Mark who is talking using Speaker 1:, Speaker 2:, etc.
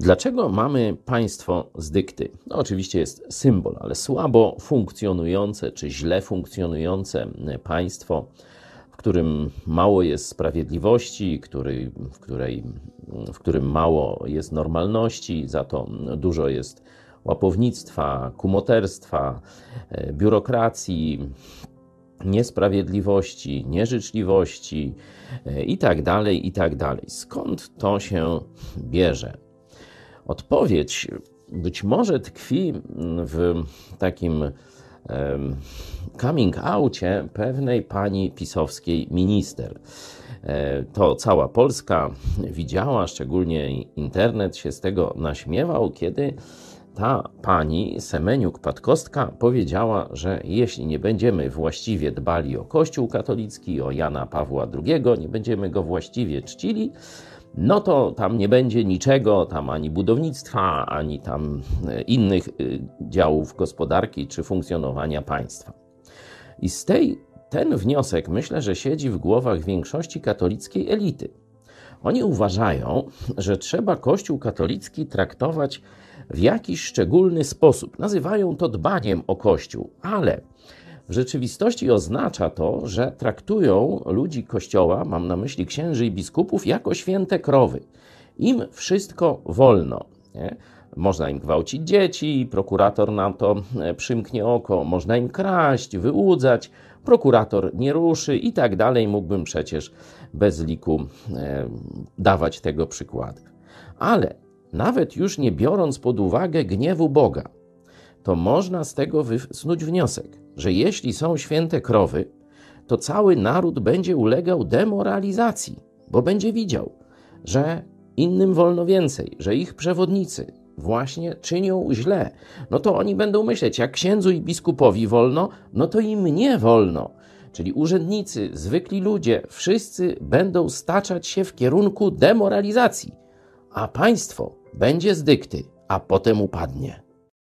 Speaker 1: Dlaczego mamy państwo z dykty? No, oczywiście jest symbol, ale słabo funkcjonujące czy źle funkcjonujące państwo, w którym mało jest sprawiedliwości, który, w, której, w którym mało jest normalności, za to dużo jest łapownictwa, kumoterstwa, e, biurokracji, niesprawiedliwości, nieżyczliwości e, i tak tak. Skąd to się bierze? Odpowiedź być może tkwi w takim coming outie pewnej pani pisowskiej minister. E, to cała Polska widziała, szczególnie internet się z tego naśmiewał, kiedy ta pani Semeniuk-Patkostka powiedziała, że jeśli nie będziemy właściwie dbali o Kościół katolicki, o Jana Pawła II, nie będziemy go właściwie czcili, no to tam nie będzie niczego, tam ani budownictwa, ani tam e, innych e, działów gospodarki czy funkcjonowania państwa. I z tej ten wniosek myślę, że siedzi w głowach większości katolickiej elity. Oni uważają, że trzeba Kościół katolicki traktować w jakiś szczególny sposób. Nazywają to dbaniem o Kościół, ale w rzeczywistości oznacza to, że traktują ludzi Kościoła, mam na myśli księży i biskupów, jako święte krowy. Im wszystko wolno. Nie? Można im gwałcić dzieci, prokurator na to e, przymknie oko, można im kraść, wyłudzać, prokurator nie ruszy i tak dalej. Mógłbym przecież bez liku e, dawać tego przykłady. Ale nawet już nie biorąc pod uwagę gniewu Boga, to można z tego wysnuć wniosek, że jeśli są święte krowy, to cały naród będzie ulegał demoralizacji, bo będzie widział, że innym wolno więcej, że ich przewodnicy właśnie czynią źle. No to oni będą myśleć, jak księdzu i biskupowi wolno, no to i mnie wolno. Czyli urzędnicy, zwykli ludzie, wszyscy będą staczać się w kierunku demoralizacji, a państwo będzie z dykty, a potem upadnie.